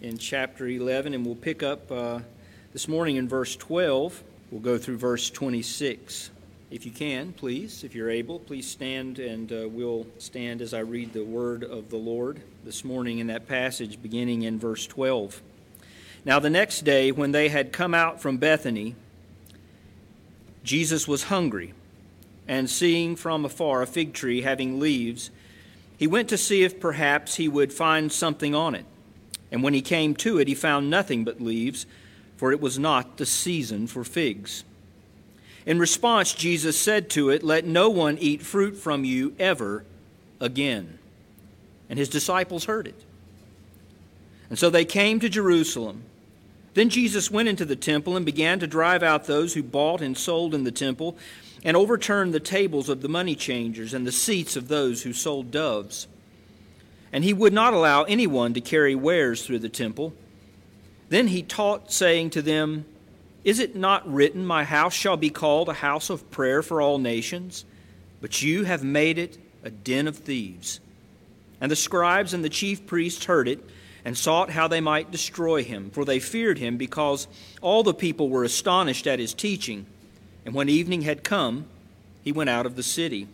in chapter 11, and we'll pick up uh, this morning in verse 12. We'll go through verse 26. If you can, please, if you're able, please stand and uh, we'll stand as I read the word of the Lord this morning in that passage beginning in verse 12. Now, the next day, when they had come out from Bethany, Jesus was hungry, and seeing from afar a fig tree having leaves, he went to see if perhaps he would find something on it. And when he came to it, he found nothing but leaves, for it was not the season for figs. In response, Jesus said to it, Let no one eat fruit from you ever again. And his disciples heard it. And so they came to Jerusalem. Then Jesus went into the temple and began to drive out those who bought and sold in the temple and overturned the tables of the money changers and the seats of those who sold doves. And he would not allow anyone to carry wares through the temple. Then he taught, saying to them, Is it not written, My house shall be called a house of prayer for all nations? But you have made it a den of thieves. And the scribes and the chief priests heard it and sought how they might destroy him, for they feared him because all the people were astonished at his teaching. And when evening had come, he went out of the city.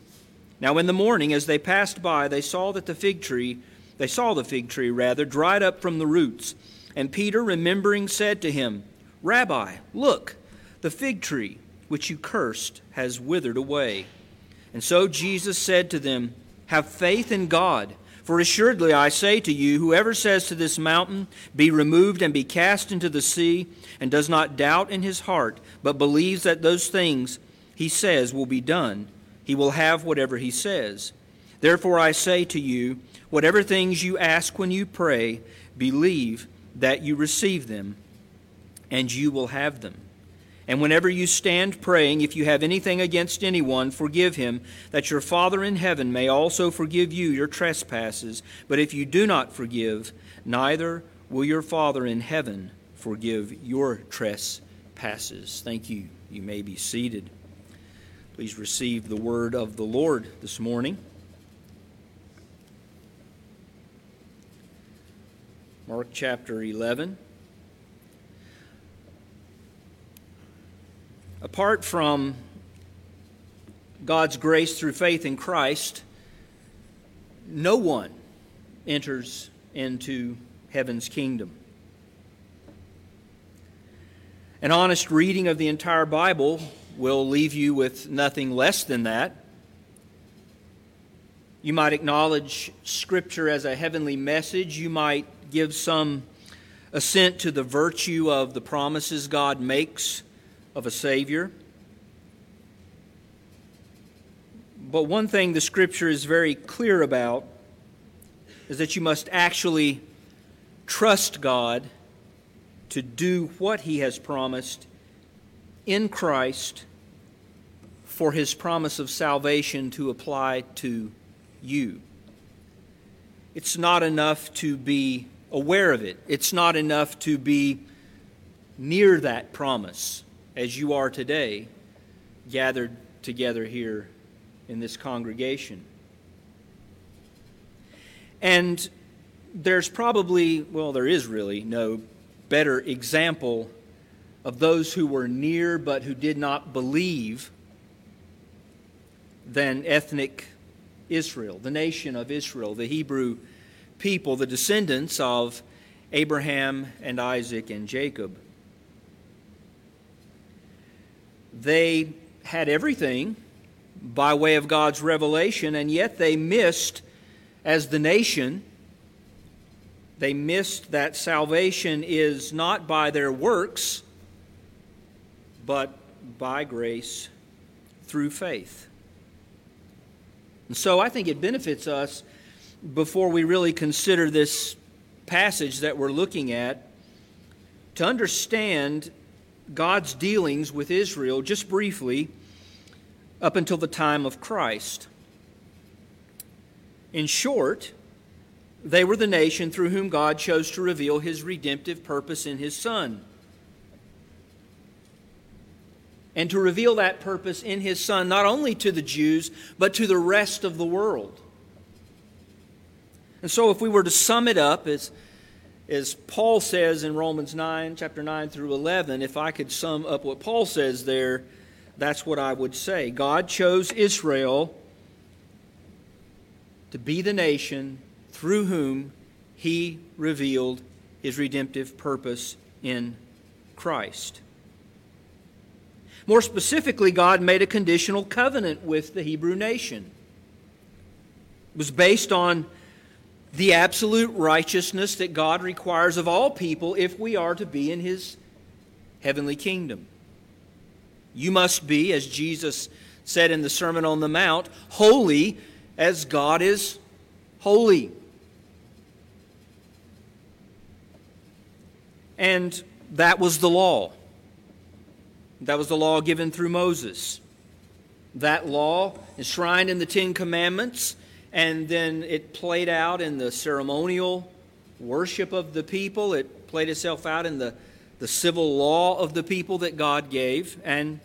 Now in the morning, as they passed by, they saw that the fig tree, they saw the fig tree rather, dried up from the roots. And Peter, remembering, said to him, Rabbi, look, the fig tree which you cursed has withered away. And so Jesus said to them, Have faith in God. For assuredly I say to you, whoever says to this mountain, Be removed and be cast into the sea, and does not doubt in his heart, but believes that those things he says will be done, he will have whatever he says. Therefore I say to you, whatever things you ask when you pray, believe that you receive them, and you will have them. And whenever you stand praying, if you have anything against anyone, forgive him, that your Father in heaven may also forgive you your trespasses. But if you do not forgive, neither will your Father in heaven forgive your trespasses. Thank you. You may be seated. Please receive the word of the Lord this morning. Mark chapter 11. Apart from God's grace through faith in Christ, no one enters into heaven's kingdom. An honest reading of the entire Bible will leave you with nothing less than that. You might acknowledge Scripture as a heavenly message. You might give some assent to the virtue of the promises God makes of a Savior. But one thing the Scripture is very clear about is that you must actually trust God to do what He has promised in Christ for His promise of salvation to apply to you. It's not enough to be aware of it, it's not enough to be near that promise as you are today, gathered together here in this congregation. And there's probably, well, there is really no better example of those who were near but who did not believe than ethnic Israel, the nation of Israel, the Hebrew people, the descendants of Abraham and Isaac and Jacob. They had everything by way of God's revelation, and yet they missed, as the nation, they missed that salvation is not by their works, but by grace through faith. And so I think it benefits us before we really consider this passage that we're looking at to understand God's dealings with Israel just briefly up until the time of Christ. In short, they were the nation through whom God chose to reveal his redemptive purpose in his Son. And to reveal that purpose in his Son not only to the Jews, but to the rest of the world. And so, if we were to sum it up as as Paul says in Romans 9, chapter 9 through 11, if I could sum up what Paul says there, that's what I would say. God chose Israel to be the nation through whom he revealed his redemptive purpose in Christ. More specifically, God made a conditional covenant with the Hebrew nation. It was based on the absolute righteousness that God requires of all people if we are to be in his heavenly kingdom. You must be, as Jesus said in the Sermon on the Mount, holy as God is holy. And that was the law. That was the law given through Moses. That law, enshrined in the Ten Commandments, and then it played out in the ceremonial worship of the people. It played itself out in the, the civil law of the people that God gave, and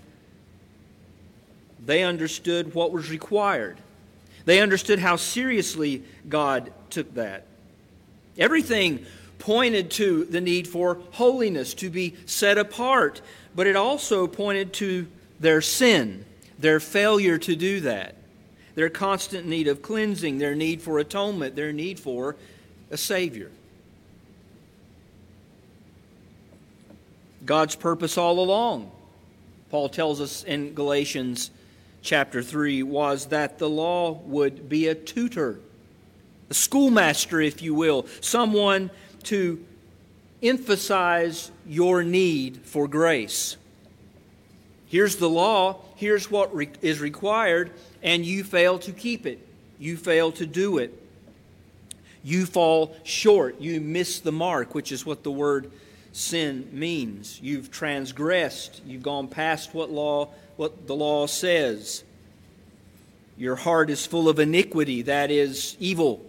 they understood what was required. They understood how seriously God took that. Everything pointed to the need for holiness, to be set apart, but it also pointed to their sin, their failure to do that, their constant need of cleansing, their need for atonement, their need for a Savior. God's purpose all along, Paul tells us in Galatians chapter 3, was that the law would be a tutor, a schoolmaster, if you will, someone to emphasize your need for grace. Here's the law, here's what re- is required, and you fail to keep it. You fail to do it. You fall short. You miss the mark, which is what the word sin means. You've transgressed. You've gone past what law what the law says. Your heart is full of iniquity, that is evil.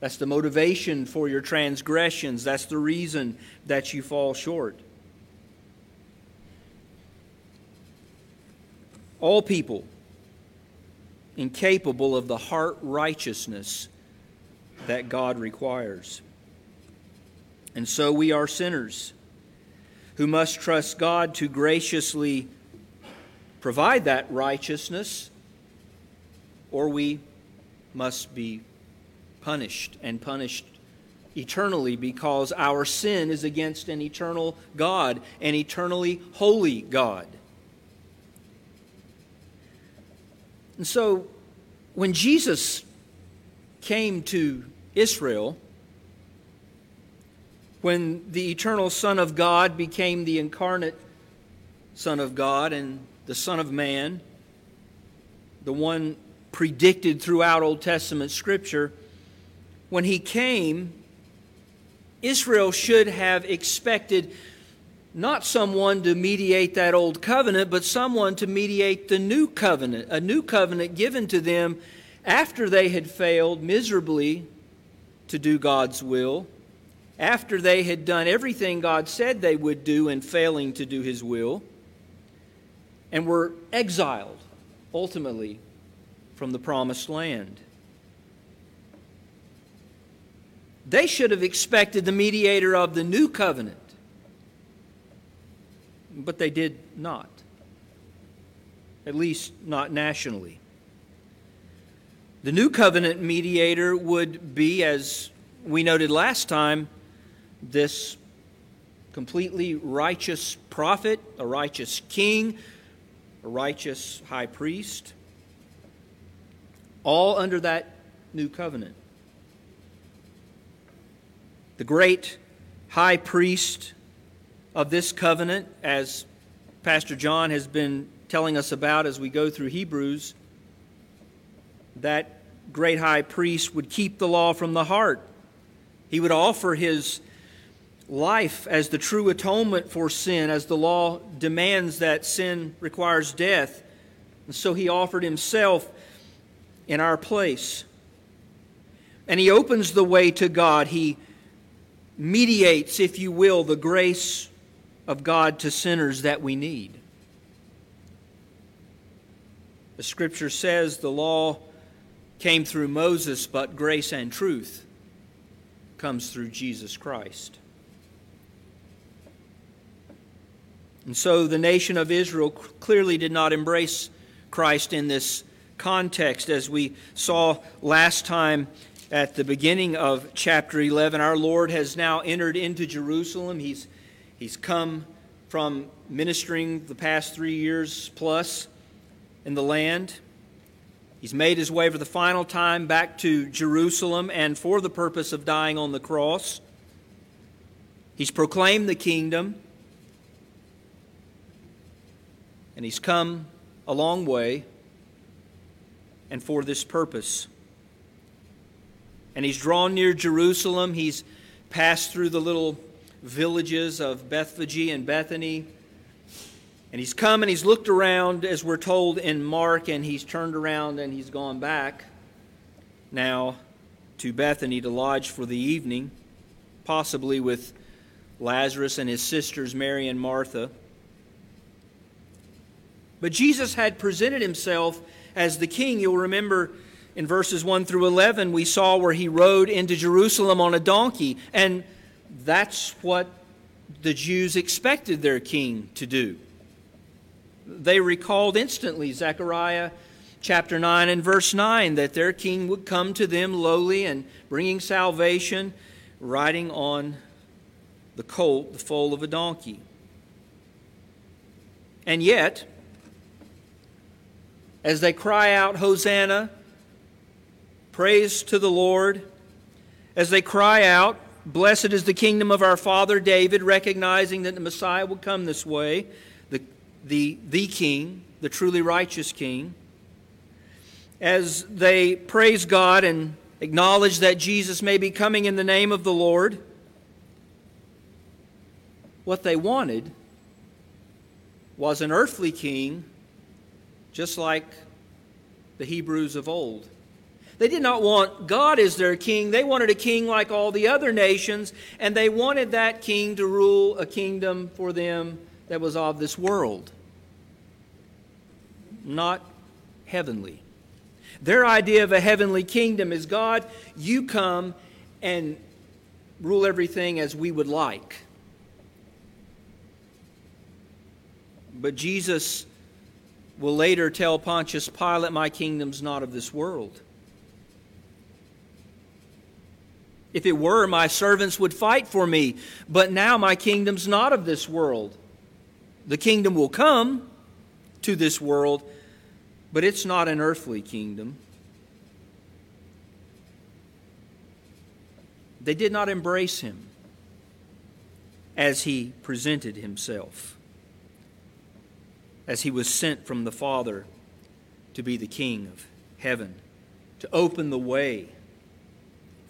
That's the motivation for your transgressions. That's the reason that you fall short. All people incapable of the heart righteousness that God requires. And so we are sinners who must trust God to graciously provide that righteousness, or we must be punished and punished eternally because our sin is against an eternal God, an eternally holy God. And so when Jesus came to Israel, when the eternal Son of God became the incarnate Son of God and the Son of Man, the one predicted throughout Old Testament Scripture, when he came, Israel should have expected not someone to mediate that old covenant, but someone to mediate the new covenant, a new covenant given to them after they had failed miserably to do God's will, after they had done everything God said they would do and failing to do His will, and were exiled ultimately from the promised land. They should have expected the mediator of the new covenant, but they did not, at least not nationally. The new covenant mediator would be, as we noted last time, this completely righteous prophet, a righteous king, a righteous high priest, all under that new covenant. The great high priest of this covenant, as Pastor John has been telling us about as we go through Hebrews, that great high priest would keep the law from the heart. He would offer his life as the true atonement for sin, as the law demands that sin requires death. And so he offered himself in our place. And he opens the way to God. He mediates, if you will, the grace of God to sinners that we need. The scripture says the law came through Moses, but grace and truth comes through Jesus Christ. And so the nation of Israel clearly did not embrace Christ in this context, as we saw last time at the beginning of chapter 11. Our Lord has now entered into Jerusalem. He's, he's come from ministering the past three years plus in the land. He's made his way for the final time back to Jerusalem and for the purpose of dying on the cross. He's proclaimed the kingdom. And he's come a long way and for this purpose. And he's drawn near Jerusalem. He's passed through the little villages of Bethphage and Bethany. And he's come and he's looked around, as we're told in Mark, and he's turned around and he's gone back now to Bethany to lodge for the evening, possibly with Lazarus and his sisters, Mary and Martha. But Jesus had presented himself as the king. You'll remember in verses 1 through 11, we saw where he rode into Jerusalem on a donkey. And that's what the Jews expected their king to do. They recalled instantly Zechariah chapter 9 and verse 9 that their king would come to them lowly and bringing salvation, riding on the colt, the foal of a donkey. And yet, as they cry out, Hosanna, praise to the Lord, as they cry out, Blessed is the kingdom of our father David, recognizing that the Messiah will come this way, the, the, the King, the truly righteous King. As they praise God and acknowledge that Jesus may be coming in the name of the Lord, what they wanted was an earthly king just like the Hebrews of old. They did not want God as their king. They wanted a king like all the other nations, and they wanted that king to rule a kingdom for them that was of this world, not heavenly. Their idea of a heavenly kingdom is God, you come and rule everything as we would like. But Jesus will later tell Pontius Pilate, My kingdom's not of this world. If it were, my servants would fight for me, but now my kingdom's not of this world. The kingdom will come to this world, but it's not an earthly kingdom. They did not embrace him as he presented himself as he was sent from the Father to be the King of heaven, to open the way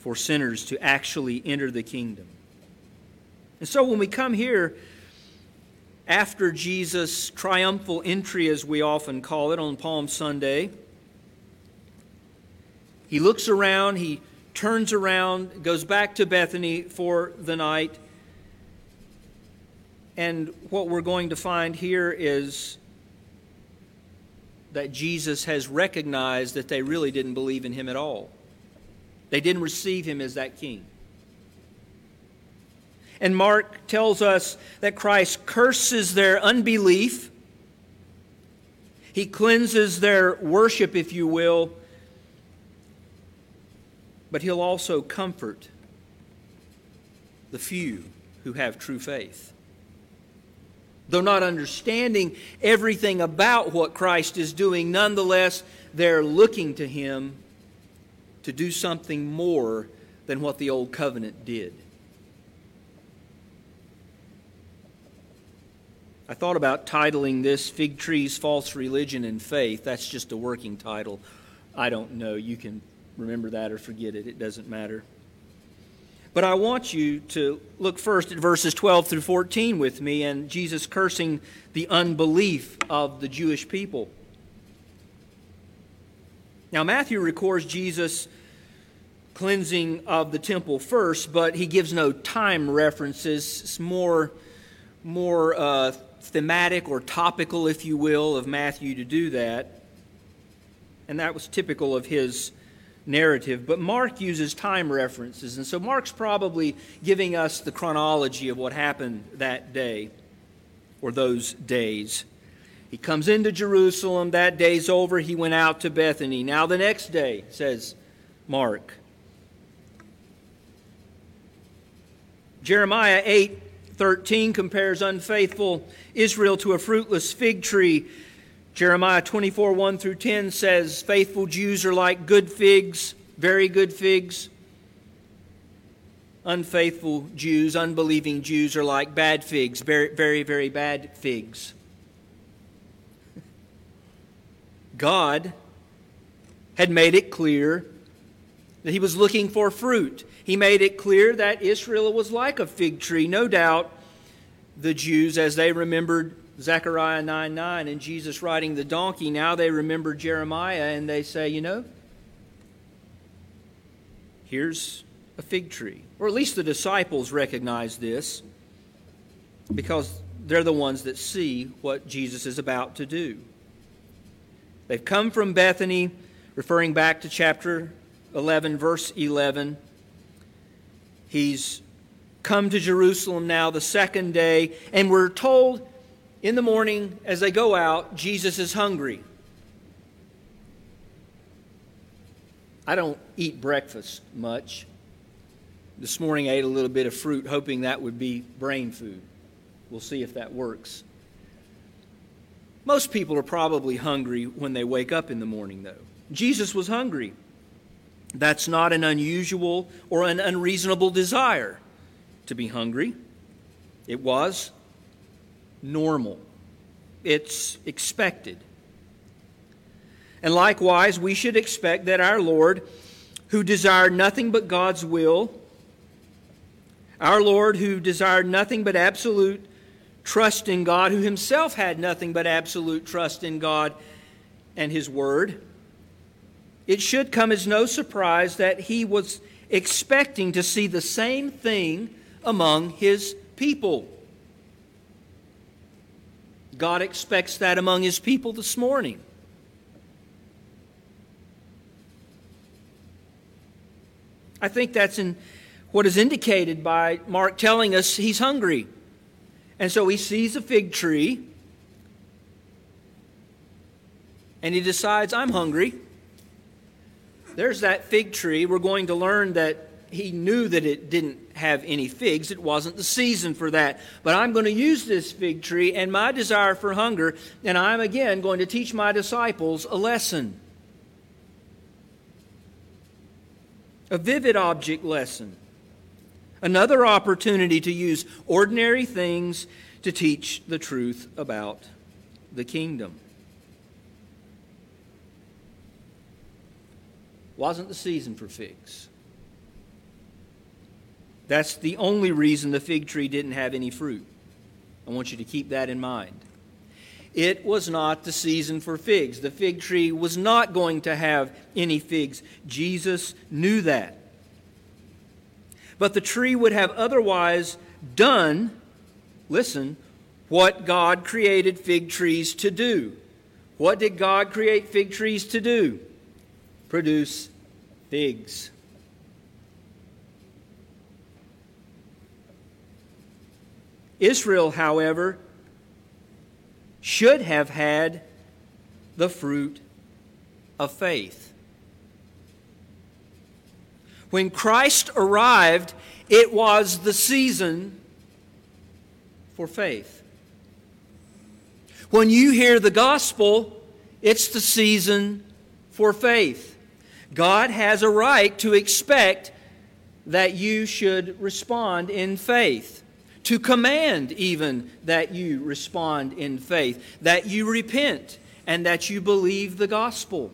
for sinners to actually enter the kingdom. And so when we come here, after Jesus' triumphal entry, as we often call it on Palm Sunday, he looks around, he turns around, goes back to Bethany for the night. And what we're going to find here is that Jesus has recognized that they really didn't believe in him at all. They didn't receive him as that king. And Mark tells us that Christ curses their unbelief. He cleanses their worship, if you will, but he'll also comfort the few who have true faith though not understanding everything about what Christ is doing, nonetheless, they're looking to Him to do something more than what the Old Covenant did. I thought about titling this Fig Trees, False Religion and Faith. That's just a working title. I don't know. You can remember that or forget it, it doesn't matter. But I want you to look first at verses 12 through 14 with me and Jesus cursing the unbelief of the Jewish people. Now, Matthew records Jesus' cleansing of the temple first, but he gives no time references. It's more, more uh, thematic or topical, if you will, of Matthew to do that. And that was typical of his narrative, but Mark uses time references. And so Mark's probably giving us the chronology of what happened that day or those days. He comes into Jerusalem. That day's over. He went out to Bethany. Now, the next day, says Mark. Jeremiah 8 13 compares unfaithful Israel to a fruitless fig tree. Jeremiah 24 1 through 10 says, Faithful Jews are like good figs, very good figs. Unfaithful Jews, unbelieving Jews are like bad figs, very, very, very bad figs. God had made it clear that he was looking for fruit. He made it clear that Israel was like a fig tree. No doubt the Jews, as they remembered Zechariah 9 9 and Jesus riding the donkey, now they remember Jeremiah and they say, you know, here's a fig tree. Or at least the disciples recognize this because they're the ones that see what Jesus is about to do. They've come from Bethany, referring back to chapter 11, verse 11. He's come to Jerusalem now the second day, and we're told in the morning as they go out, Jesus is hungry. I don't eat breakfast much. This morning I ate a little bit of fruit, hoping that would be brain food. We'll see if that works. Most people are probably hungry when they wake up in the morning, though. Jesus was hungry. That's not an unusual or an unreasonable desire to be hungry. It was normal, it's expected. And likewise, we should expect that our Lord, who desired nothing but God's will, our Lord, who desired nothing but absolute trust in God, who himself had nothing but absolute trust in God and His Word, it should come as no surprise that he was expecting to see the same thing among his people. God expects that among his people this morning. I think that's in what is indicated by Mark telling us he's hungry. And so he sees a fig tree and he decides, I'm hungry. There's that fig tree. We're going to learn that he knew that it didn't have any figs. It wasn't the season for that. But I'm going to use this fig tree and my desire for hunger, and I'm again going to teach my disciples a lesson. A vivid object lesson. Another opportunity to use ordinary things to teach the truth about the kingdom. Wasn't the season for figs. That's the only reason the fig tree didn't have any fruit. I want you to keep that in mind. It was not the season for figs. The fig tree was not going to have any figs. Jesus knew that. But the tree would have otherwise done, listen, what God created fig trees to do. What did God create fig trees to do? Produce figs. Israel, however, should have had the fruit of faith. When Christ arrived, it was the season for faith. When you hear the gospel, it's the season for faith. God has a right to expect that you should respond in faith to command even that you respond in faith, that you repent, and that you believe the gospel.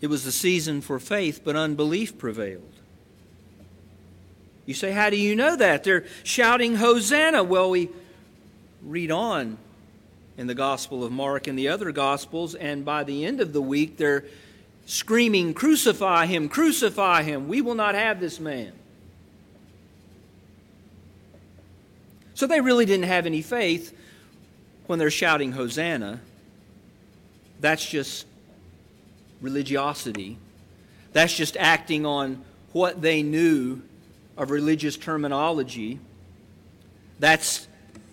It was the season for faith, but unbelief prevailed. You say, How do you know that? They're shouting, Hosanna. Well, we read on in the Gospel of Mark and the other Gospels, and by the end of the week, they're screaming, Crucify him, crucify him. We will not have this man. So they really didn't have any faith when they're shouting Hosanna. that's just religiosity. That's just acting on what they knew of religious terminology. That's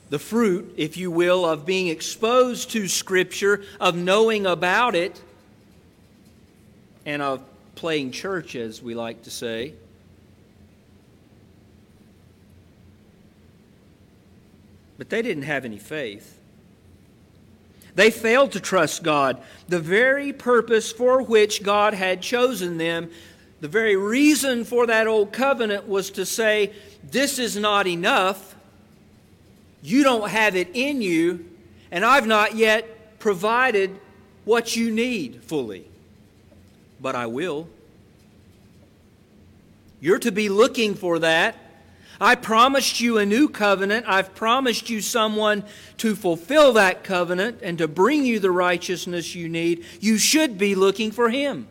the fruit, if you will, of being exposed to Scripture, of knowing about it, and of playing church, as we like to say. But they didn't have any faith. They failed to trust God, the very purpose for which God had chosen them. The very reason for that old covenant was to say, This is not enough. You don't have it in you, and I've not yet provided what you need fully. But I will. You're to be looking for that. I promised you a new covenant. I've promised you someone to fulfill that covenant and to bring you the righteousness you need. You should be looking for Him.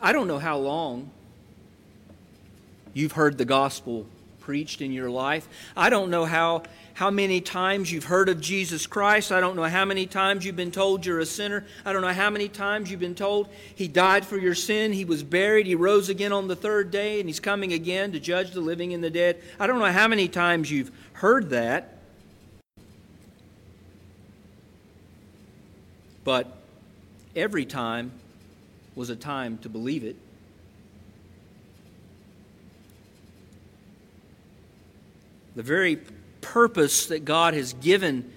I don't know how long you've heard the gospel preached in your life. I don't know how how many times you've heard of Jesus Christ. I don't know how many times you've been told you're a sinner. I don't know how many times you've been told He died for your sin, He was buried, He rose again on the third day, and He's coming again to judge the living and the dead. I don't know how many times you've heard that. But every time was a time to believe it. The very purpose that God has given,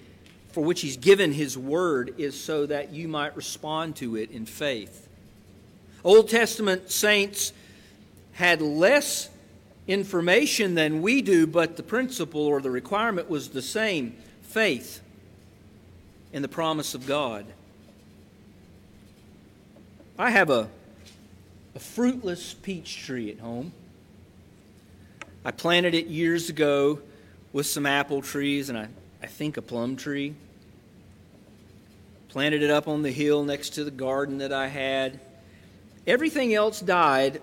for which He's given His Word, is so that you might respond to it in faith. Old Testament saints had less information than we do, but the principle or the requirement was the same faith in the promise of God. I have a, a fruitless peach tree at home. I planted it years ago with some apple trees and I, I think a plum tree. Planted it up on the hill next to the garden that I had. Everything else died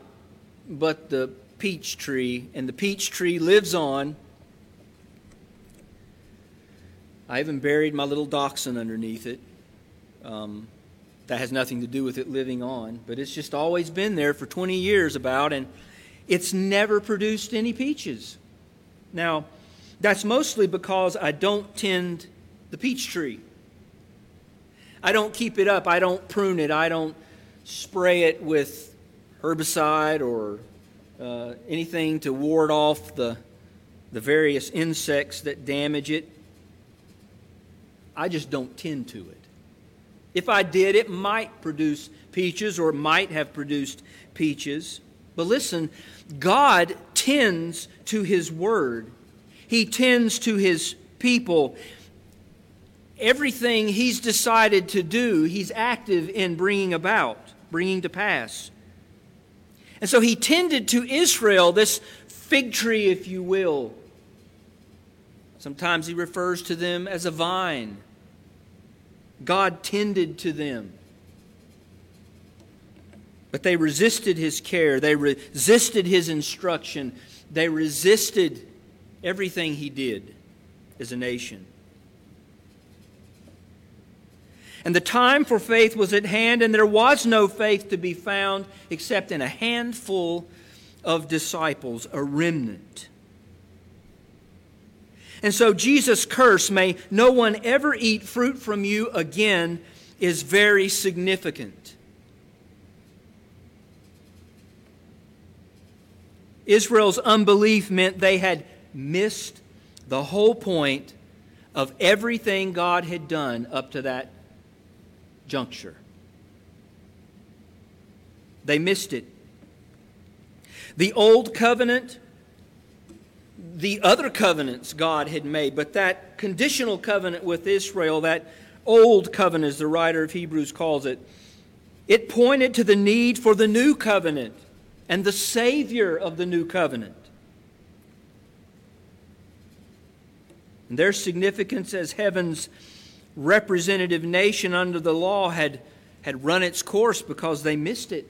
but the peach tree, and the peach tree lives on. I even buried my little dachshund underneath it. Um, that has nothing to do with it living on, but it's just always been there for 20 years about, and it's never produced any peaches. Now, that's mostly because I don't tend the peach tree. I don't keep it up. I don't prune it. I don't spray it with herbicide or uh, anything to ward off the, the various insects that damage it. I just don't tend to it. If I did, it might produce peaches or might have produced peaches. But listen, God tends to His Word he tends to his people. Everything he's decided to do, he's active in bringing about, bringing to pass. And so he tended to Israel, this fig tree, if you will. Sometimes he refers to them as a vine. God tended to them. But they resisted his care, they resisted his instruction, they resisted everything he did as a nation. And the time for faith was at hand, and there was no faith to be found except in a handful of disciples, a remnant. And so Jesus' curse, may no one ever eat fruit from you again, is very significant. Israel's unbelief meant they had missed the whole point of everything God had done up to that juncture. They missed it. The old covenant, the other covenants God had made, but that conditional covenant with Israel, that old covenant, as the writer of Hebrews calls it, it pointed to the need for the new covenant and the Savior of the new covenant. And their significance as heaven's representative nation under the law had, had run its course because they missed it.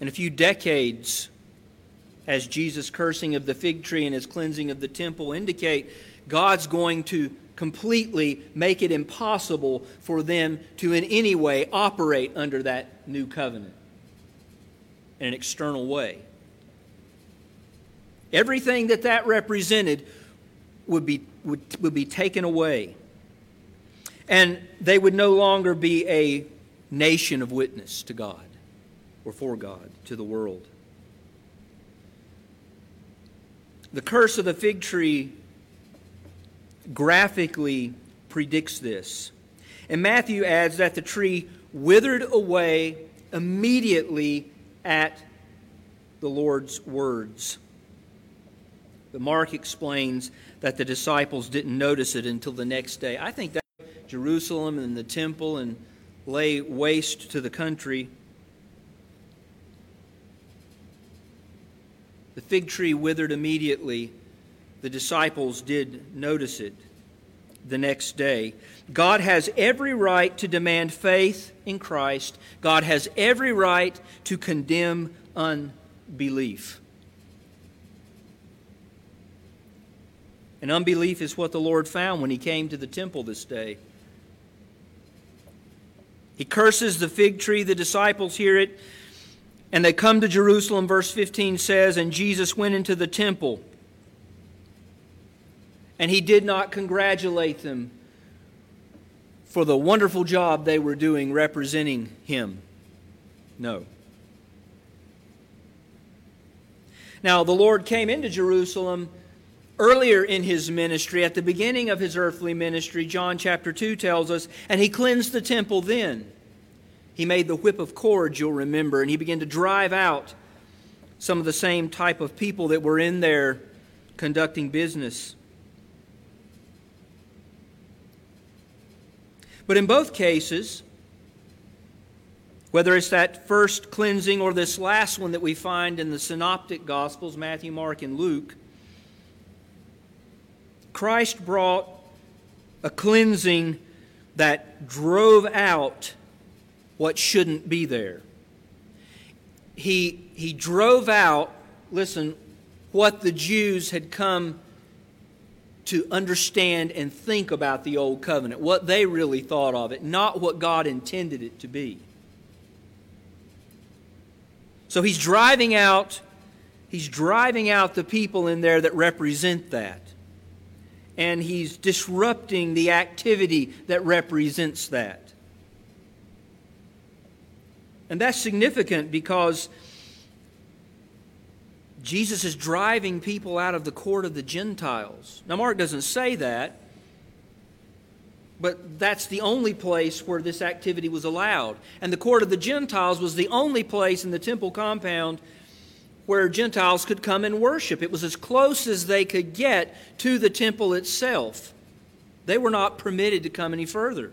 In a few decades, as Jesus' cursing of the fig tree and his cleansing of the temple indicate, God's going to completely make it impossible for them to in any way operate under that new covenant in an external way. Everything that that represented would be, would, would be taken away. And they would no longer be a nation of witness to God or for God to the world. The curse of the fig tree graphically predicts this. And Matthew adds that the tree withered away immediately at the Lord's words. But Mark explains that the disciples didn't notice it until the next day. I think that Jerusalem and the temple and lay waste to the country. The fig tree withered immediately. The disciples did notice it the next day. God has every right to demand faith in Christ. God has every right to condemn unbelief. And unbelief is what the Lord found when he came to the temple this day. He curses the fig tree. The disciples hear it. And they come to Jerusalem, verse 15 says, And Jesus went into the temple. And he did not congratulate them for the wonderful job they were doing representing him. No. Now, the Lord came into Jerusalem Earlier in his ministry, at the beginning of his earthly ministry, John chapter 2 tells us, and he cleansed the temple then. He made the whip of cords, you'll remember, and he began to drive out some of the same type of people that were in there conducting business. But in both cases, whether it's that first cleansing or this last one that we find in the synoptic gospels, Matthew, Mark, and Luke, Christ brought a cleansing that drove out what shouldn't be there. He, he drove out, listen, what the Jews had come to understand and think about the old covenant, what they really thought of it, not what God intended it to be. So he's driving out he's driving out the people in there that represent that and he's disrupting the activity that represents that. And that's significant because Jesus is driving people out of the court of the Gentiles. Now, Mark doesn't say that, but that's the only place where this activity was allowed. And the court of the Gentiles was the only place in the temple compound where Gentiles could come and worship. It was as close as they could get to the temple itself. They were not permitted to come any further.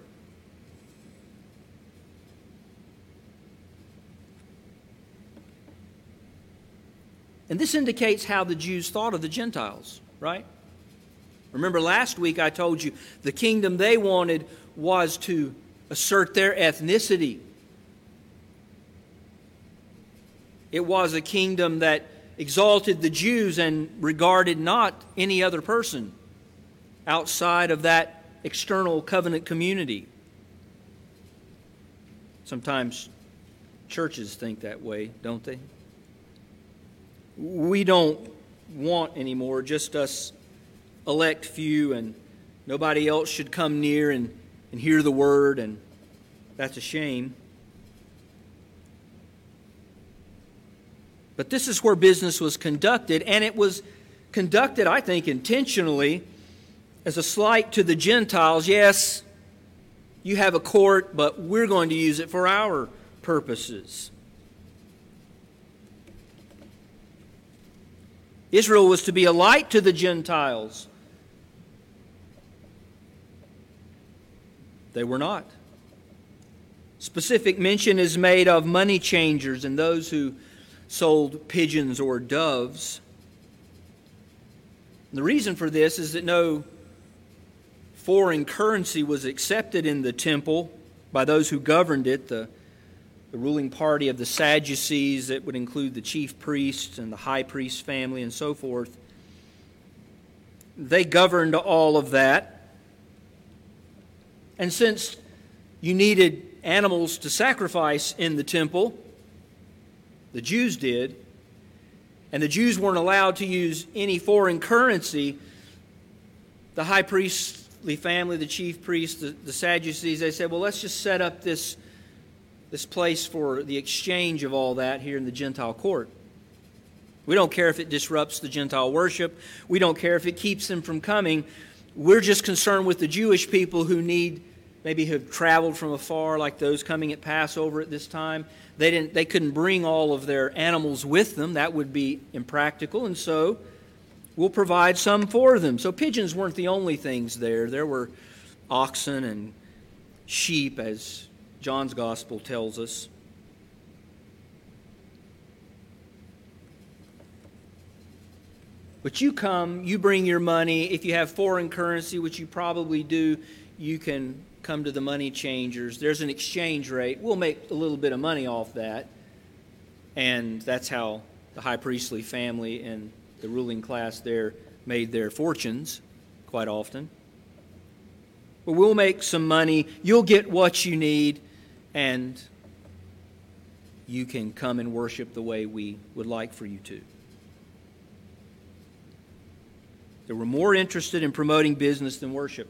And this indicates how the Jews thought of the Gentiles, right? Remember last week I told you the kingdom they wanted was to assert their ethnicity It was a kingdom that exalted the Jews and regarded not any other person outside of that external covenant community. Sometimes churches think that way, don't they? We don't want anymore just us elect few and nobody else should come near and, and hear the word, and that's a shame. But this is where business was conducted, and it was conducted, I think, intentionally as a slight to the Gentiles. Yes, you have a court, but we're going to use it for our purposes. Israel was to be a light to the Gentiles. They were not. Specific mention is made of money changers and those who sold pigeons or doves. The reason for this is that no foreign currency was accepted in the temple by those who governed it. The the ruling party of the Sadducees, that would include the chief priests and the high priest family and so forth. They governed all of that. And since you needed animals to sacrifice in the temple, the Jews did, and the Jews weren't allowed to use any foreign currency, the high priestly family, the chief priests, the, the Sadducees, they said, well, let's just set up this, this place for the exchange of all that here in the Gentile court. We don't care if it disrupts the Gentile worship. We don't care if it keeps them from coming. We're just concerned with the Jewish people who need, maybe who have traveled from afar, like those coming at Passover at this time. They, didn't, they couldn't bring all of their animals with them. That would be impractical. And so we'll provide some for them. So pigeons weren't the only things there. There were oxen and sheep, as John's gospel tells us. But you come, you bring your money. If you have foreign currency, which you probably do, you can come to the money changers. There's an exchange rate. We'll make a little bit of money off that. And that's how the high priestly family and the ruling class there made their fortunes quite often. But we'll make some money. You'll get what you need, and you can come and worship the way we would like for you to. They were more interested in promoting business than worship.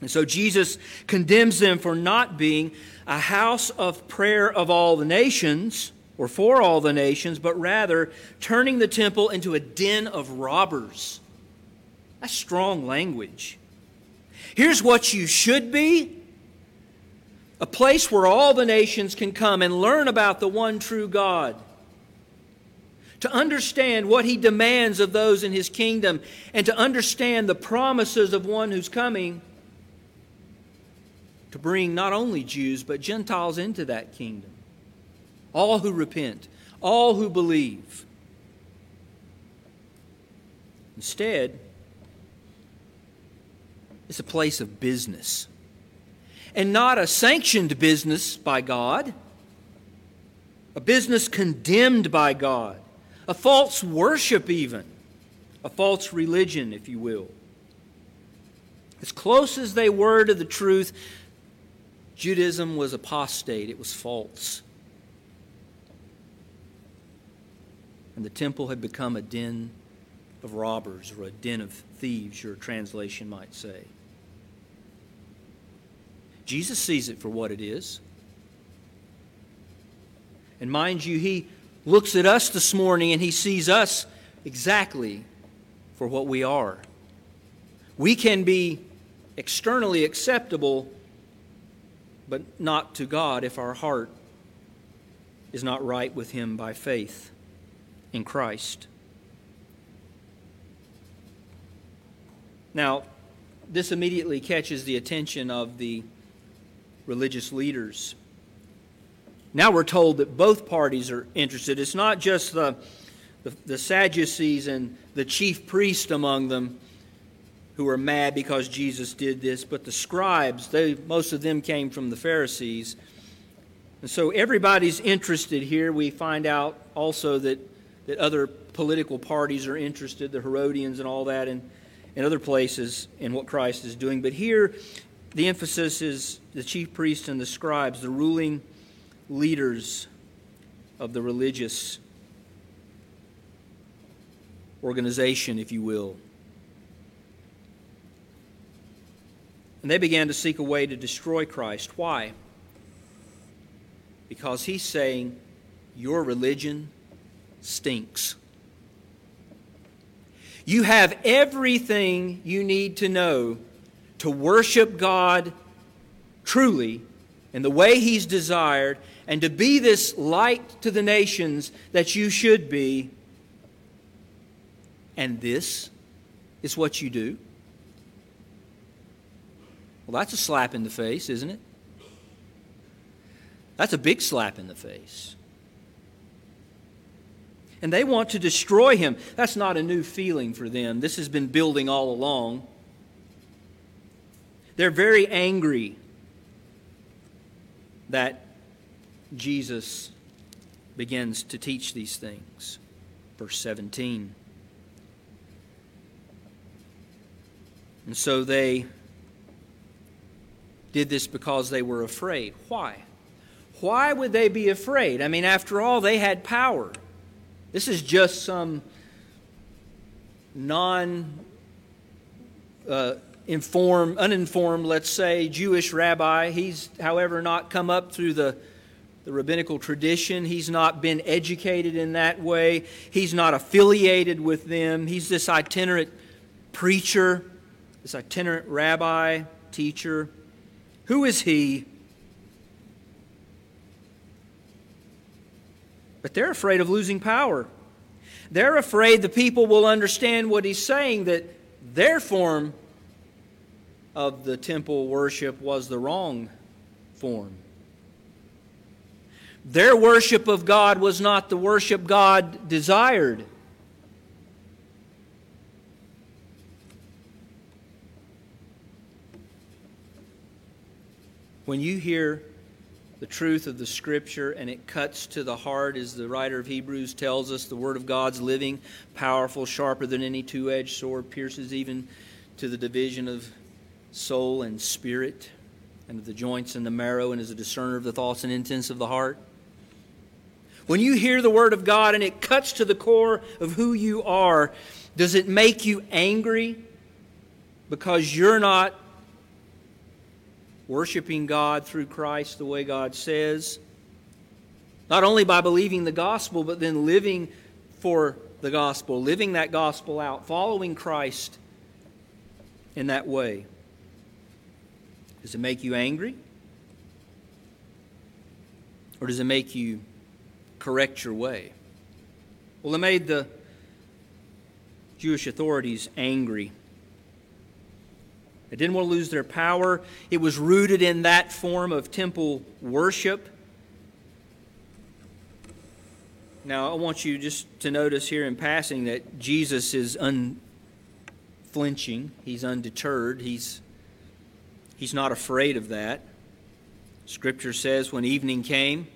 And so Jesus condemns them for not being a house of prayer of all the nations or for all the nations, but rather turning the temple into a den of robbers. That's strong language. Here's what you should be a place where all the nations can come and learn about the one true God to understand what he demands of those in his kingdom, and to understand the promises of one who's coming to bring not only Jews, but Gentiles into that kingdom. All who repent, all who believe. Instead, it's a place of business. And not a sanctioned business by God, a business condemned by God a false worship, even, a false religion, if you will. As close as they were to the truth, Judaism was apostate, it was false. And the temple had become a den of robbers or a den of thieves, your translation might say. Jesus sees it for what it is. And mind you, he looks at us this morning and he sees us exactly for what we are. We can be externally acceptable, but not to God if our heart is not right with Him by faith in Christ. Now, this immediately catches the attention of the religious leaders. Now we're told that both parties are interested. It's not just the, the, the, Sadducees and the chief priest among them who are mad because Jesus did this, but the scribes, they, most of them came from the Pharisees. And so everybody's interested here. We find out also that, that other political parties are interested, the Herodians and all that, and, and other places in what Christ is doing. But here, the emphasis is the chief priests and the scribes, the ruling leaders of the religious organization, if you will. And they began to seek a way to destroy Christ. Why? Because he's saying, Your religion stinks. You have everything you need to know to worship God truly in the way He's desired and to be this light to the nations that you should be. And this is what you do. Well, that's a slap in the face, isn't it? That's a big slap in the face. And they want to destroy him. That's not a new feeling for them. This has been building all along. They're very angry that Jesus begins to teach these things. Verse 17. And so they did this because they were afraid. Why? Why would they be afraid? I mean, after all, they had power. This is just some non uh, informed, uninformed, let's say, Jewish rabbi. He's, however, not come up through the, the rabbinical tradition. He's not been educated in that way. He's not affiliated with them. He's this itinerant preacher, this itinerant rabbi, teacher. Who is he? But they're afraid of losing power. They're afraid the people will understand what he's saying, that their form of the temple worship was the wrong form. Their worship of God was not the worship God desired. When you hear the truth of the Scripture and it cuts to the heart, as the writer of Hebrews tells us, the Word of God's living, powerful, sharper than any two edged sword, pierces even to the division of soul and spirit, and of the joints and the marrow, and is a discerner of the thoughts and intents of the heart. When you hear the Word of God and it cuts to the core of who you are, does it make you angry because you're not worshiping God through Christ the way God says. Not only by believing the gospel, but then living for the gospel, living that gospel out, following Christ in that way. Does it make you angry? Or does it make you correct your way? Well, it made the Jewish authorities angry. They didn't want to lose their power. It was rooted in that form of temple worship. Now, I want you just to notice here in passing that Jesus is unflinching, he's undeterred, he's, he's not afraid of that. Scripture says when evening came,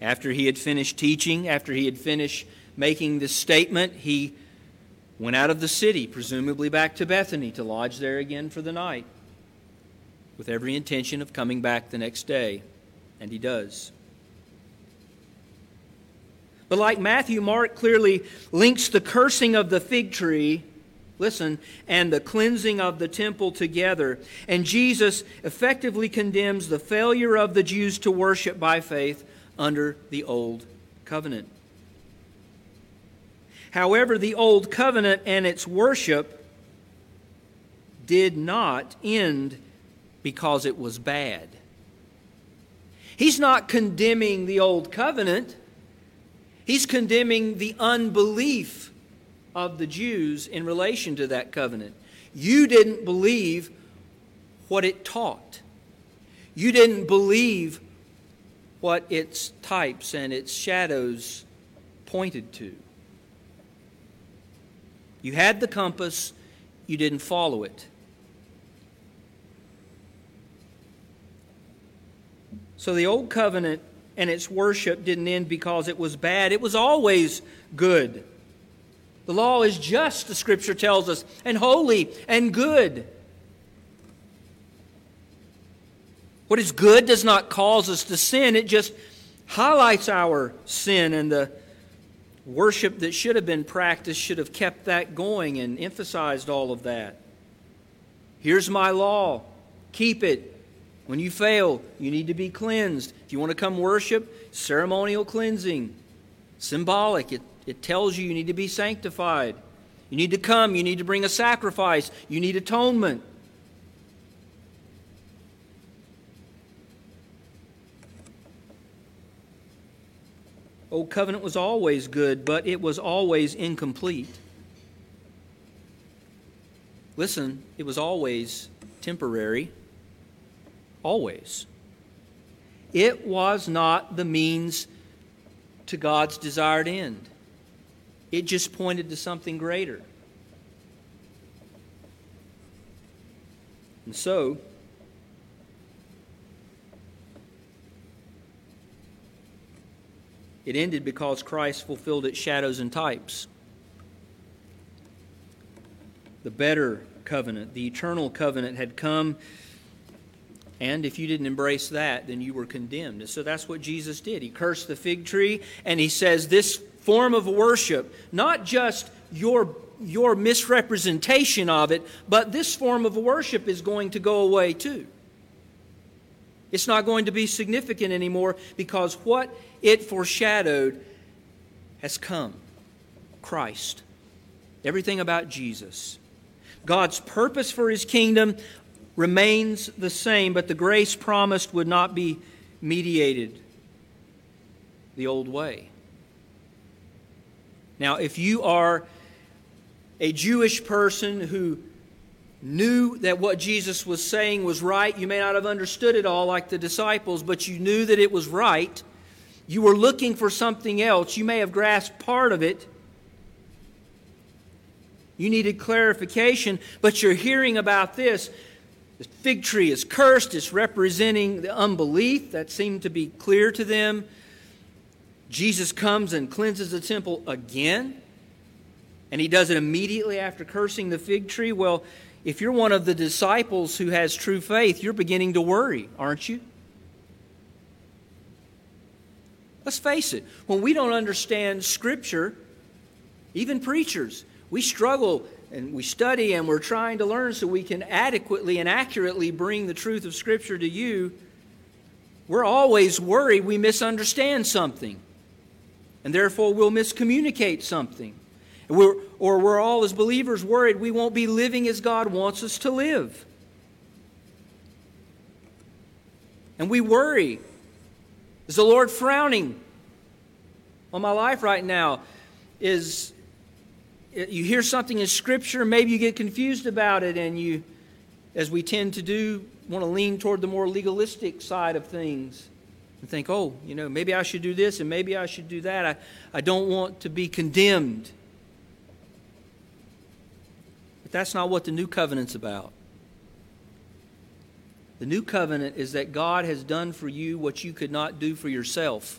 after he had finished teaching, after he had finished making this statement, he went out of the city, presumably back to Bethany, to lodge there again for the night, with every intention of coming back the next day. And he does. But like Matthew, Mark clearly links the cursing of the fig tree, listen, and the cleansing of the temple together. And Jesus effectively condemns the failure of the Jews to worship by faith under the old covenant. However, the Old Covenant and its worship did not end because it was bad. He's not condemning the Old Covenant, he's condemning the unbelief of the Jews in relation to that covenant. You didn't believe what it taught, you didn't believe what its types and its shadows pointed to. You had the compass, you didn't follow it. So the old covenant and its worship didn't end because it was bad, it was always good. The law is just, the scripture tells us, and holy and good. What is good does not cause us to sin, it just highlights our sin and the worship that should have been practiced should have kept that going and emphasized all of that. Here's my law. Keep it. When you fail, you need to be cleansed. If you want to come worship, ceremonial cleansing, symbolic. It, it tells you you need to be sanctified. You need to come. You need to bring a sacrifice. You need atonement. Old covenant was always good, but it was always incomplete. Listen, it was always temporary. Always. It was not the means to God's desired end, it just pointed to something greater. And so, It ended because Christ fulfilled its shadows and types. The better covenant, the eternal covenant, had come. And if you didn't embrace that, then you were condemned. And so that's what Jesus did. He cursed the fig tree, and he says, This form of worship, not just your, your misrepresentation of it, but this form of worship is going to go away too. It's not going to be significant anymore because what it foreshadowed has come Christ. Everything about Jesus. God's purpose for his kingdom remains the same, but the grace promised would not be mediated the old way. Now, if you are a Jewish person who knew that what Jesus was saying was right. You may not have understood it all like the disciples, but you knew that it was right. You were looking for something else. You may have grasped part of it. You needed clarification, but you're hearing about this. The fig tree is cursed, it's representing the unbelief that seemed to be clear to them. Jesus comes and cleanses the temple again, and he does it immediately after cursing the fig tree. Well, if you're one of the disciples who has true faith, you're beginning to worry, aren't you? Let's face it, when we don't understand Scripture, even preachers, we struggle and we study and we're trying to learn so we can adequately and accurately bring the truth of Scripture to you. We're always worried we misunderstand something, and therefore we'll miscommunicate something. We're, or we're all, as believers, worried we won't be living as God wants us to live. And we worry is the Lord frowning on my life right now? Is eh, you hear something in Scripture, maybe you get confused about it, and you, as we tend to do, want to lean toward the more legalistic side of things and think, oh, you know, maybe I should do this and maybe I should do that. I, I don't want to be condemned. But that's not what the new covenant's about. The new covenant is that God has done for you what you could not do for yourself.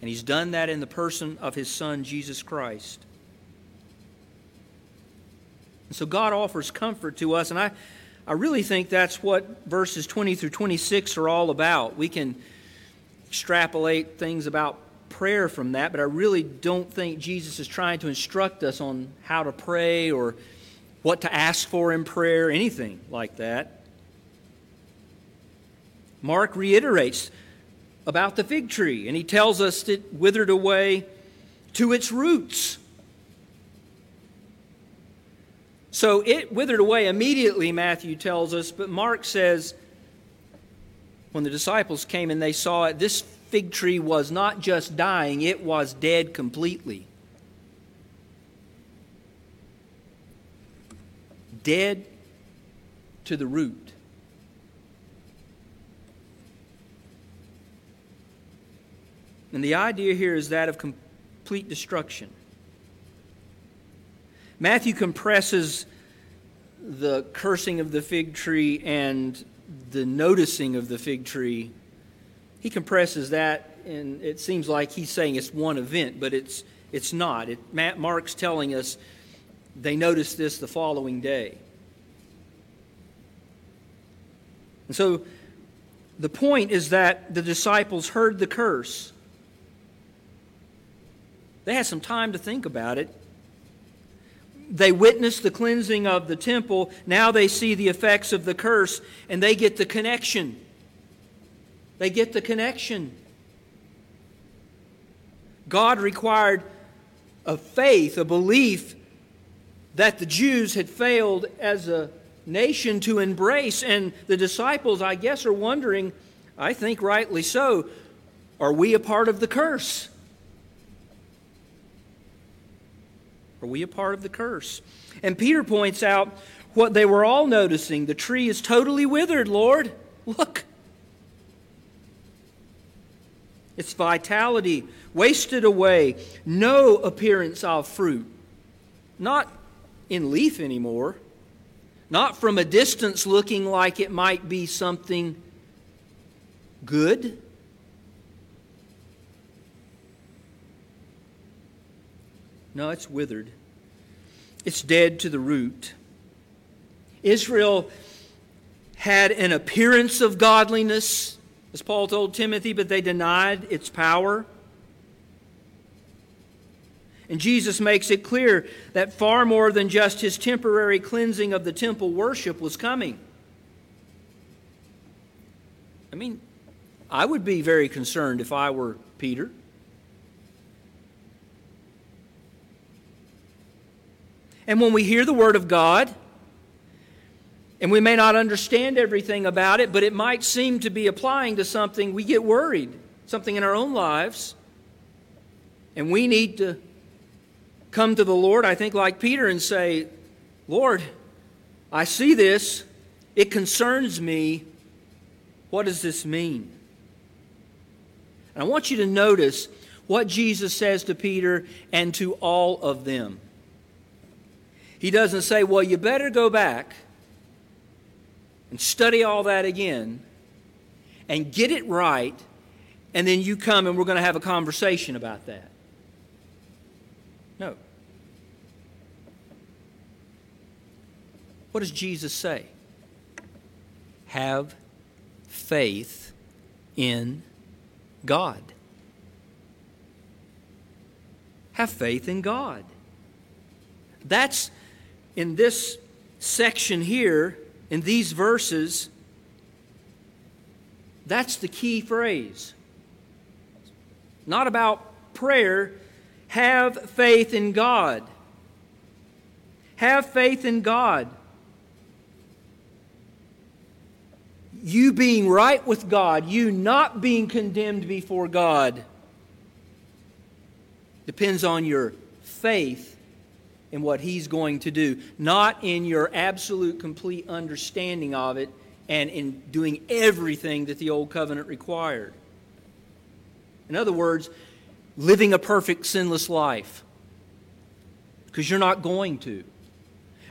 And He's done that in the person of His Son, Jesus Christ. And so God offers comfort to us, and I, I really think that's what verses 20 through 26 are all about. We can extrapolate things about prayer from that, but I really don't think Jesus is trying to instruct us on how to pray or what to ask for in prayer, anything like that. Mark reiterates about the fig tree, and he tells us it withered away to its roots. So it withered away immediately, Matthew tells us, but Mark says when the disciples came and they saw it, this fig tree was not just dying, it was dead completely. dead to the root. And the idea here is that of complete destruction. Matthew compresses the cursing of the fig tree and the noticing of the fig tree. He compresses that, and it seems like he's saying it's one event, but it's, it's not. It, Mark's telling us they noticed this the following day. And so the point is that the disciples heard the curse. They had some time to think about it. They witnessed the cleansing of the temple. Now they see the effects of the curse and they get the connection. They get the connection. God required a faith, a belief that the Jews had failed as a nation to embrace. And the disciples, I guess, are wondering, I think rightly so, are we a part of the curse? Are we a part of the curse? And Peter points out what they were all noticing. The tree is totally withered, Lord. Look. Its vitality wasted away, no appearance of fruit. Not in leaf anymore, not from a distance looking like it might be something good. No, it's withered. It's dead to the root. Israel had an appearance of godliness, as Paul told Timothy, but they denied its power. And Jesus makes it clear that far more than just his temporary cleansing of the temple worship was coming. I mean, I would be very concerned if I were Peter. And when we hear the Word of God, and we may not understand everything about it, but it might seem to be applying to something, we get worried, something in our own lives. And we need to come to the Lord, I think, like Peter, and say, Lord, I see this. It concerns me. What does this mean? And I want you to notice what Jesus says to Peter and to all of them. He doesn't say, Well, you better go back and study all that again and get it right, and then you come and we're going to have a conversation about that. No. What does Jesus say? Have faith in God. Have faith in God. That's in this section here, in these verses, that's the key phrase. Not about prayer, have faith in God. Have faith in God. You being right with God, you not being condemned before God, depends on your faith in what He's going to do, not in your absolute, complete understanding of it and in doing everything that the Old Covenant required. In other words, living a perfect, sinless life. Because you're not going to.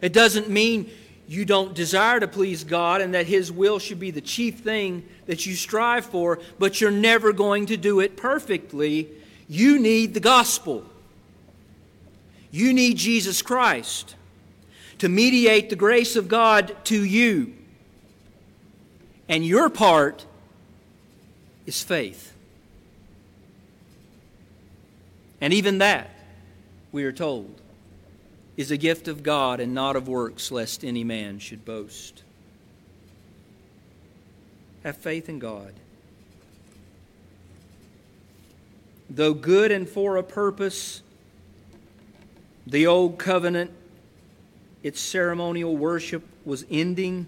It doesn't mean you don't desire to please God and that His will should be the chief thing that you strive for, but you're never going to do it perfectly. You need the gospel. You need Jesus Christ to mediate the grace of God to you. And your part is faith. And even that, we are told, is a gift of God and not of works, lest any man should boast. Have faith in God. Though good and for a purpose, the old covenant, its ceremonial worship was ending,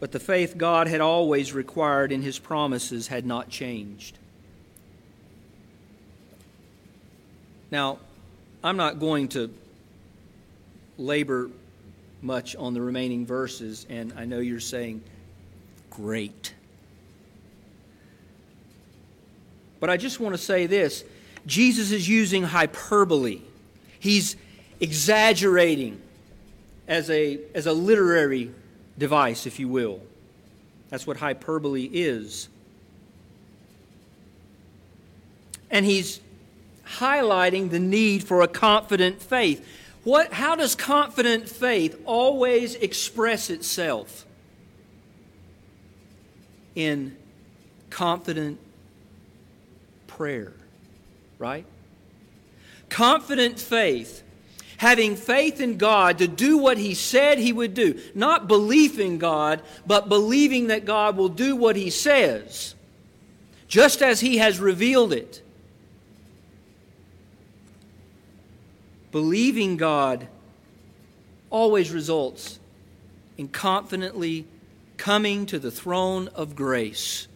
but the faith God had always required in his promises had not changed. Now, I'm not going to labor much on the remaining verses, and I know you're saying, great. But I just want to say this Jesus is using hyperbole He's exaggerating as a, as a literary device, if you will. That's what hyperbole is. And he's highlighting the need for a confident faith. What, how does confident faith always express itself? In confident prayer, right? Confident faith, having faith in God to do what He said He would do. Not belief in God, but believing that God will do what He says, just as He has revealed it. Believing God always results in confidently coming to the throne of grace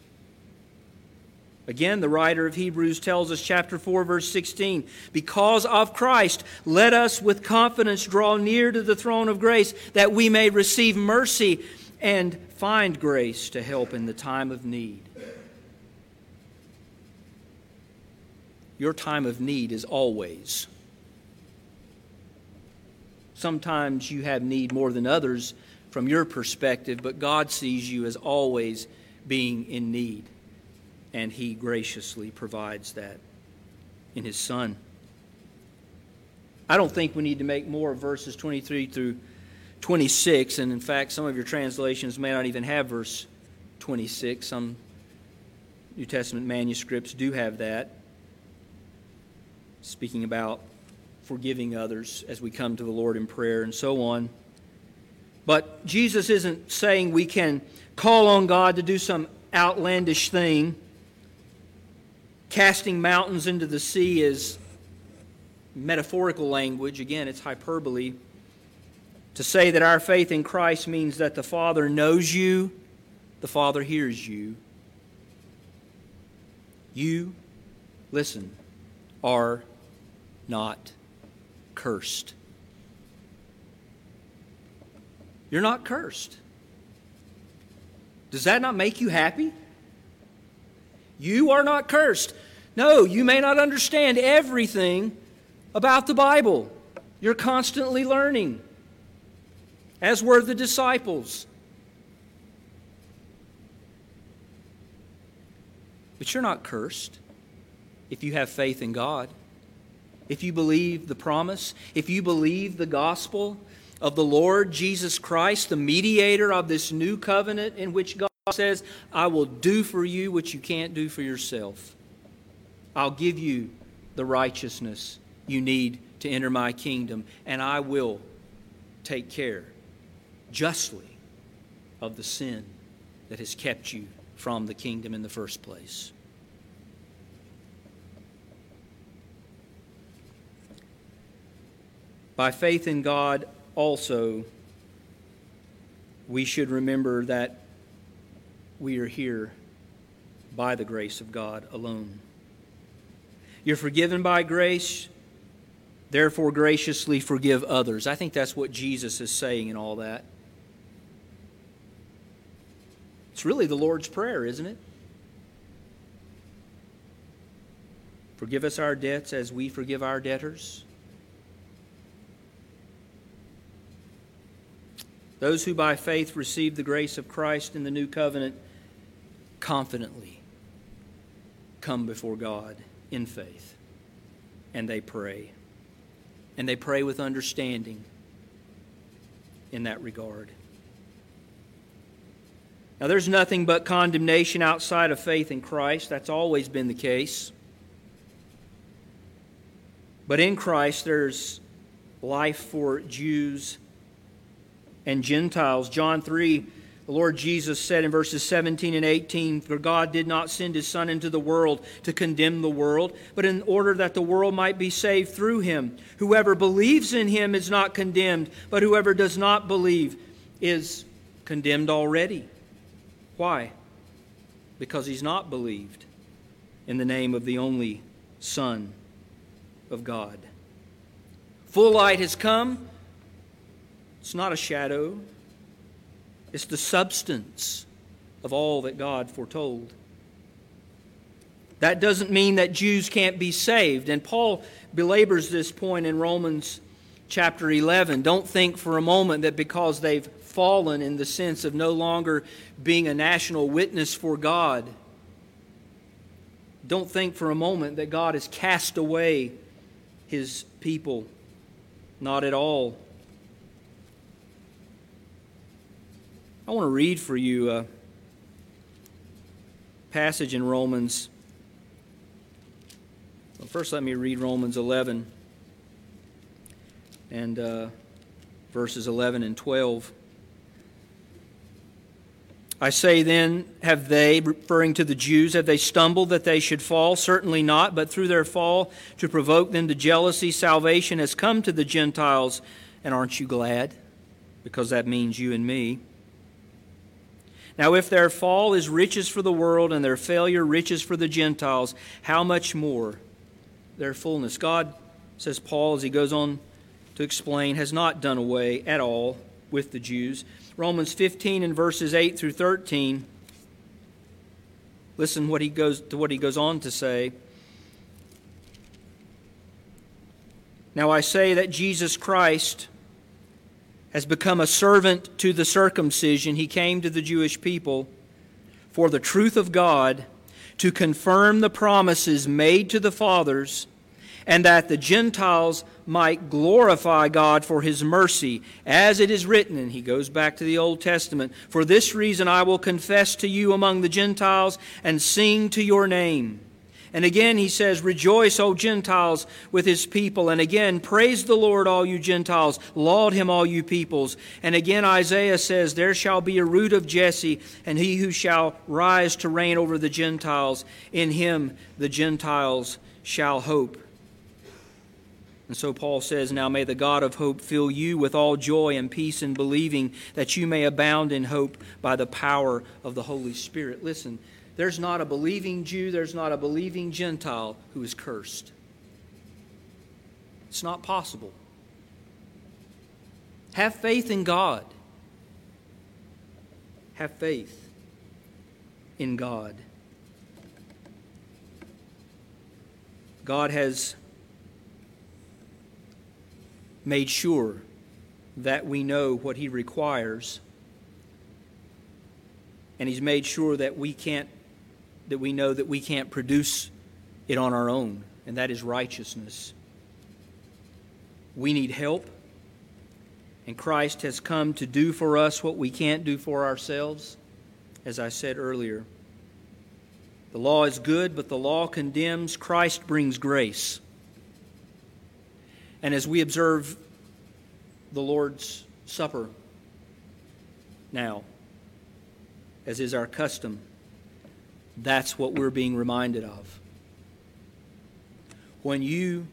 Again, the writer of Hebrews tells us, chapter 4, verse 16, because of Christ, let us with confidence draw near to the throne of grace that we may receive mercy and find grace to help in the time of need. Your time of need is always. Sometimes you have need more than others from your perspective, but God sees you as always being in need and He graciously provides that in His Son. I don't think we need to make more of verses 23 through 26. And in fact, some of your translations may not even have verse 26. Some New Testament manuscripts do have that, speaking about forgiving others as we come to the Lord in prayer and so on. But Jesus isn't saying we can call on God to do some outlandish thing. Casting mountains into the sea is metaphorical language. Again, it's hyperbole. To say that our faith in Christ means that the Father knows you, the Father hears you. You, listen, are not cursed. You're not cursed. Does that not make you happy? You are not cursed. No, you may not understand everything about the Bible. You're constantly learning, as were the disciples. But you're not cursed if you have faith in God. If you believe the promise, if you believe the gospel of the Lord Jesus Christ, the mediator of this new covenant in which God says, I will do for you what you can't do for yourself. I'll give you the righteousness you need to enter my kingdom, and I will take care justly of the sin that has kept you from the kingdom in the first place. By faith in God, also, we should remember that we are here by the grace of God alone. You're forgiven by grace, therefore graciously forgive others. I think that's what Jesus is saying in all that. It's really the Lord's Prayer, isn't it? Forgive us our debts as we forgive our debtors. Those who by faith receive the grace of Christ in the new covenant confidently come before God in faith and they pray. And they pray with understanding in that regard. Now, there's nothing but condemnation outside of faith in Christ. That's always been the case. But in Christ, there's life for Jews and Gentiles. John 3, the Lord Jesus said in verses 17 and 18 For God did not send his Son into the world to condemn the world, but in order that the world might be saved through him. Whoever believes in him is not condemned, but whoever does not believe is condemned already. Why? Because he's not believed in the name of the only Son of God. Full light has come it's not a shadow, it's the substance of all that God foretold. That doesn't mean that Jews can't be saved. And Paul belabors this point in Romans chapter 11. Don't think for a moment that because they've fallen in the sense of no longer being a national witness for God, don't think for a moment that God has cast away his people. Not at all. I want to read for you a passage in Romans. Well, first, let me read Romans 11 and uh, verses 11 and 12. I say then, have they, referring to the Jews, have they stumbled that they should fall? Certainly not, but through their fall, to provoke them to jealousy, salvation has come to the Gentiles. And aren't you glad? Because that means you and me. Now, if their fall is riches for the world and their failure riches for the Gentiles, how much more their fullness? God, says Paul as he goes on to explain, has not done away at all with the Jews. Romans 15 and verses 8 through 13. Listen what he goes to what he goes on to say. Now I say that Jesus Christ has become a servant to the circumcision. He came to the Jewish people for the truth of God to confirm the promises made to the fathers and that the Gentiles might glorify God for his mercy, as it is written, and he goes back to the Old Testament, For this reason I will confess to you among the Gentiles and sing to your name. And again he says, Rejoice, O Gentiles, with his people. And again, praise the Lord, all you Gentiles. Laud him, all you peoples. And again Isaiah says, There shall be a root of Jesse, and he who shall rise to reign over the Gentiles. In him the Gentiles shall hope. And so Paul says, Now may the God of hope fill you with all joy and peace in believing, that you may abound in hope by the power of the Holy Spirit. Listen, there's not a believing Jew, there's not a believing Gentile who is cursed. It's not possible. Have faith in God. Have faith in God. God has made sure that we know what He requires, and He's made sure that we can't that we know that we can't produce it on our own, and that is righteousness. We need help, and Christ has come to do for us what we can't do for ourselves, as I said earlier. The law is good, but the law condemns. Christ brings grace. And as we observe the Lord's Supper now, as is our custom, that's what we're being reminded of. When you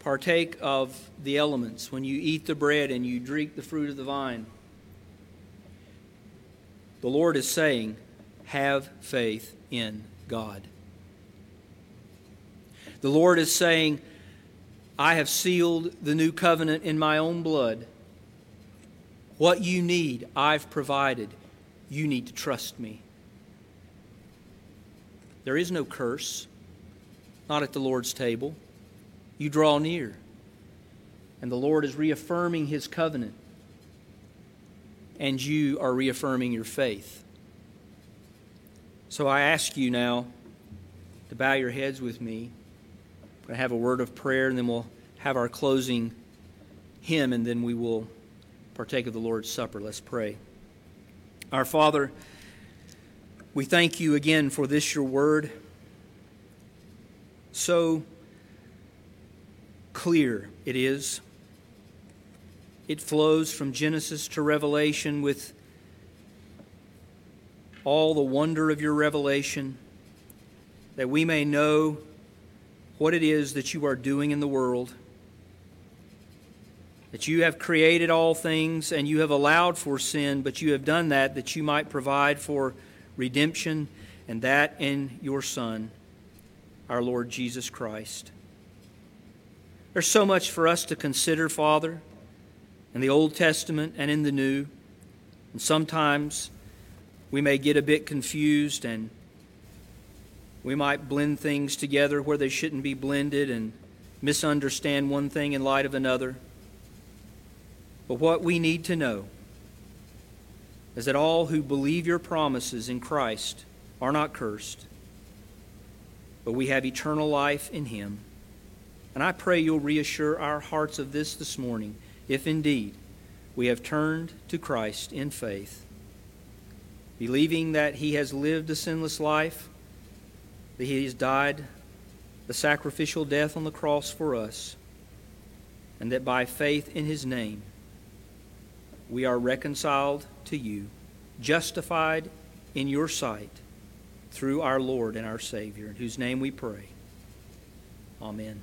partake of the elements, when you eat the bread and you drink the fruit of the vine, the Lord is saying, have faith in God. The Lord is saying, I have sealed the new covenant in my own blood. What you need, I've provided. You need to trust me. There is no curse, not at the Lord's table. You draw near. And the Lord is reaffirming his covenant. And you are reaffirming your faith. So I ask you now to bow your heads with me. I'm going to have a word of prayer, and then we'll have our closing hymn, and then we will partake of the Lord's Supper. Let's pray. Our Father, we thank you again for this, your word. So clear it is. It flows from Genesis to Revelation with all the wonder of your revelation, that we may know what it is that you are doing in the world. That you have created all things and you have allowed for sin, but you have done that that you might provide for redemption, and that in your Son, our Lord Jesus Christ. There's so much for us to consider, Father, in the Old Testament and in the New. And sometimes we may get a bit confused and we might blend things together where they shouldn't be blended and misunderstand one thing in light of another. But what we need to know is that all who believe your promises in Christ are not cursed, but we have eternal life in Him. And I pray you'll reassure our hearts of this this morning, if indeed we have turned to Christ in faith, believing that He has lived a sinless life, that He has died the sacrificial death on the cross for us, and that by faith in His name, we are reconciled to you, justified in your sight through our Lord and our Savior, in whose name we pray. Amen.